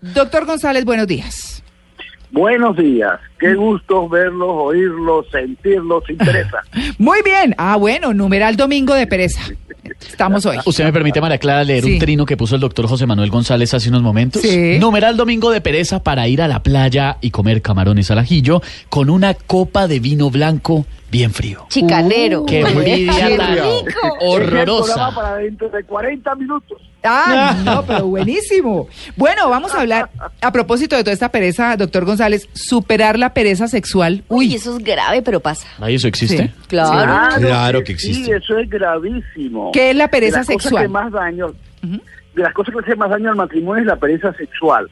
Doctor González, buenos días. Buenos días, qué gusto verlos, oírlos, sentirlos, interesa. Muy bien, ah bueno, numeral domingo de pereza. Estamos hoy. ¿Usted me permite, María Clara, leer Sí. un trino que puso el doctor José Manuel González hace unos momentos? Sí. Numeral domingo de pereza para ir a la playa y comer camarones al ajillo con una copa de vino blanco bien frío. Chicanero. ¡Qué envidia Qué programa horrorosa! para dentro de 40 minutos. Ah, no, pero buenísimo. Bueno, vamos a hablar, a propósito de toda esta pereza, doctor González, superar la pereza sexual. Uy, Uy, eso es grave, pero pasa. ¿Ay, eso existe? Sí. Claro. Claro que Sí, existe. eso es gravísimo. ¿Qué es la pereza de las Cosas sexual? que más daño, Ujú. de las cosas que hacen más daño al matrimonio es la pereza sexual.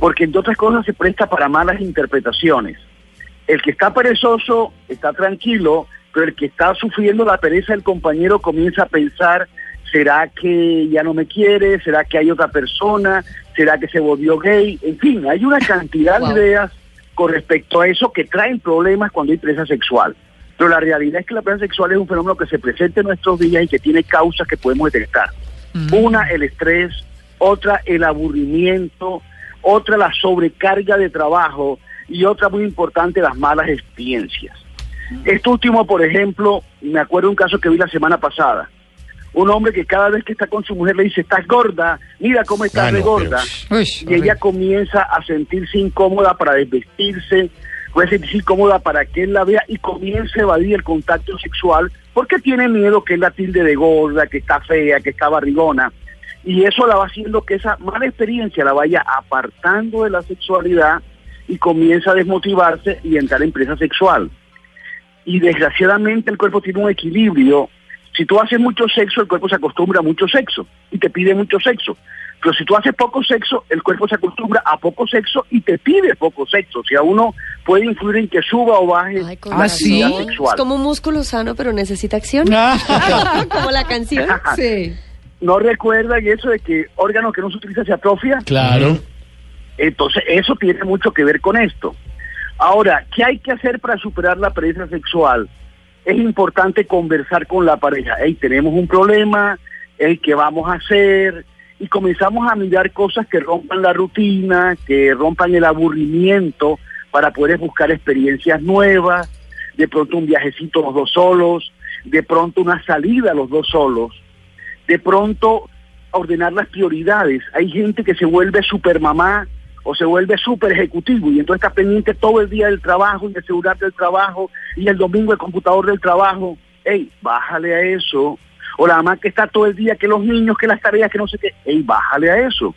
Porque entre otras cosas se presta para malas interpretaciones. El que está perezoso está tranquilo, pero el que está sufriendo la pereza del compañero comienza a pensar, ¿será que ya no me quiere? ¿Será que hay otra persona? ¿Será que se volvió gay? En fin, hay una cantidad Wow. de ideas con respecto a eso que traen problemas cuando hay pereza sexual. Pero la realidad es que la pereza sexual es un fenómeno que se presenta en nuestros días y que tiene causas que podemos detectar. Una, el estrés, otra, el aburrimiento, otra, la sobrecarga de trabajo y otra muy importante, las malas experiencias. Esto último, por ejemplo, me acuerdo un caso que vi la semana pasada. Un hombre que cada vez que está con su mujer le dice, estás gorda, mira cómo estás Ah, de gorda. pero- Uy, Y ella comienza a sentirse incómoda para desvestirse, puede sentirse incómoda para que él la vea y comienza a evadir el contacto sexual porque tiene miedo que él la tilde de gorda, que está fea, que está barrigona. Y eso la va haciendo que esa mala experiencia la vaya apartando de la sexualidad y comienza a desmotivarse y entrar en presa sexual. Y desgraciadamente el cuerpo tiene un equilibrio. Si tú haces mucho sexo, el cuerpo se acostumbra a mucho sexo y te pide mucho sexo. Pero si tú haces poco sexo, el cuerpo se acostumbra a poco sexo y te pide poco sexo. O sea, uno puede influir en que suba o baje Ay, Ah, la sexual. como un músculo sano, pero necesita acción. como la canción. Sí. ¿No recuerdan eso de que órgano que no se utiliza se atrofia? Claro. Entonces, eso tiene mucho que ver con esto. Ahora, ¿qué hay que hacer para superar la pereza sexual? Es importante conversar con la pareja. Hey, tenemos un problema, hey, ¿qué vamos a hacer? Y comenzamos a mirar cosas que rompan la rutina, que rompan el aburrimiento para poder buscar experiencias nuevas, de pronto un viajecito los dos solos, de pronto una salida los dos solos, de pronto ordenar las prioridades. Hay gente que se vuelve super mamá o se vuelve súper ejecutivo y entonces está pendiente todo el día del trabajo y el celular del trabajo y el domingo el computador del trabajo. Ey, bájale a eso. O la mamá que está todo el día, que los niños, que las tareas, que no sé qué. Ey, bájale a eso.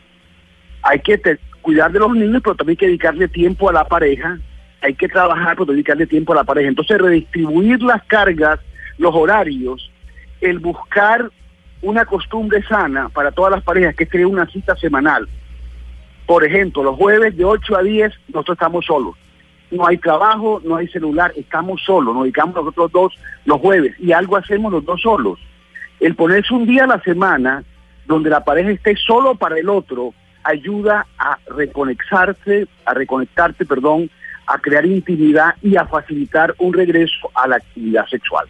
Hay que cuidar de los niños, pero también hay que dedicarle tiempo a la pareja. Hay que trabajar, pero dedicarle tiempo a la pareja. Entonces, redistribuir las cargas, los horarios, el buscar una costumbre sana para todas las parejas, que es una cita semanal. Por ejemplo, los jueves de 8 a 10 nosotros estamos solos. No hay trabajo, no hay celular, estamos solos, nos dedicamos nosotros dos los jueves y algo hacemos los dos solos. El ponerse un día a la semana donde la pareja esté solo para el otro ayuda a reconectarse, a reconectarse, perdón, a crear intimidad y a facilitar un regreso a la actividad sexual.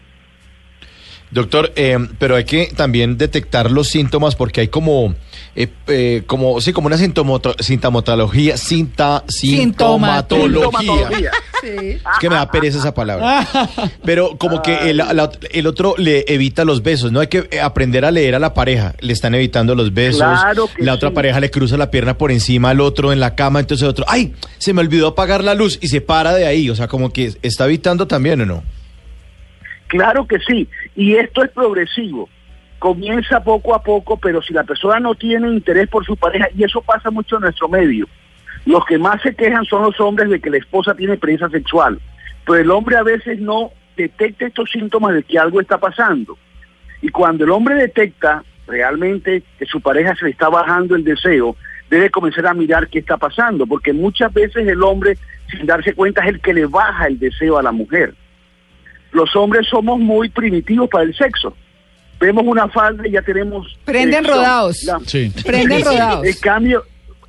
Doctor, eh, pero hay que también detectar los síntomas porque hay como, eh, eh, como, sí, como una sintomoto- sintomatología, sintomatología. Sí. Es que me da pereza esa palabra. Pero como que el, la- el otro le evita los besos, ¿no? Hay que eh, aprender a leer a la pareja. Le están evitando los besos. Claro que la otra sí. pareja le cruza la pierna por encima al otro en la cama, entonces el otro, ¡ay! Se me olvidó apagar la luz y se para de ahí. O sea, como que está evitando también, ¿o no? Claro que sí, y esto es progresivo. Comienza poco a poco, pero si la persona no tiene interés por su pareja, y eso pasa mucho en nuestro medio, los que más se quejan son los hombres de que la esposa tiene experiencia sexual, pero el hombre a veces no detecta estos síntomas de que algo está pasando. Y cuando el hombre detecta realmente que su pareja se le está bajando el deseo, debe comenzar a mirar qué está pasando, porque muchas veces el hombre, sin darse cuenta, es el que le baja el deseo a la mujer los hombres somos muy primitivos para el sexo. Vemos una falda y ya tenemos... Prenden erección. rodados. La- Sí. Prenden rodados. En cambio,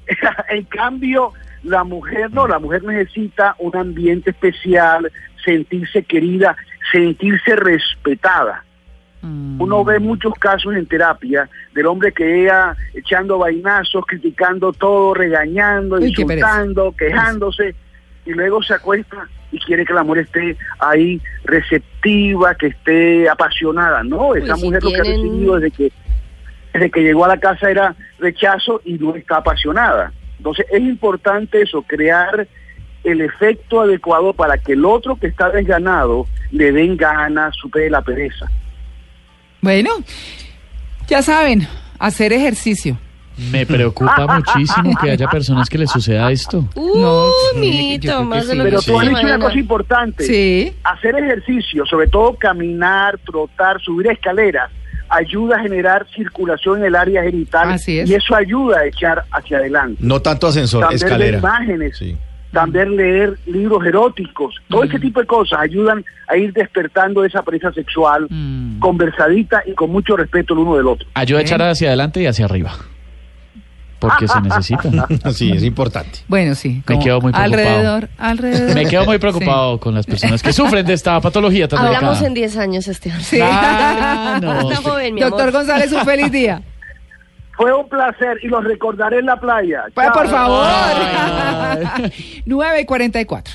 en cambio, la mujer no, la mujer necesita un ambiente especial, sentirse querida, sentirse respetada. Mm. Uno ve muchos casos en terapia del hombre que llega echando vainazos, criticando todo, regañando, Uy, insultando, quejándose, y luego se acuesta y quiere que la mujer esté ahí receptiva, que esté apasionada. No, esa si mujer lo que ha recibido desde que, desde que llegó a la casa era rechazo y no está apasionada. Entonces es importante eso, crear el efecto adecuado para que el otro que está desganado le den ganas, supere la pereza. Bueno, ya saben, hacer ejercicio. Me preocupa muchísimo que haya personas que les suceda esto. Uh, No, mito, más que de lo Pero que tú has dicho una cosa importante. Sí. Hacer ejercicio, sobre todo caminar, trotar, subir escaleras, ayuda a generar circulación en el área genital Así es. y eso ayuda a echar hacia adelante. No tanto ascensor, También escalera. imágenes, Sí. también leer libros eróticos, todo Mm. ese tipo de cosas ayudan a ir despertando esa pereza sexual Mm. conversadita y con mucho respeto el uno del otro. Ayuda a echar hacia adelante y hacia arriba. Porque se necesita. Sí, es importante. Bueno, sí. Me quedo muy preocupado. Alrededor, alrededor. Me quedo muy preocupado con las personas que sufren de esta patología tan Hablamos delicada. en 10 años, Esteban. Sí. Ah, no. Joven, mi Doctor amor. González, un feliz día. Fue un placer y los recordaré en la playa. Pues, por favor. Ay, 9 y 44.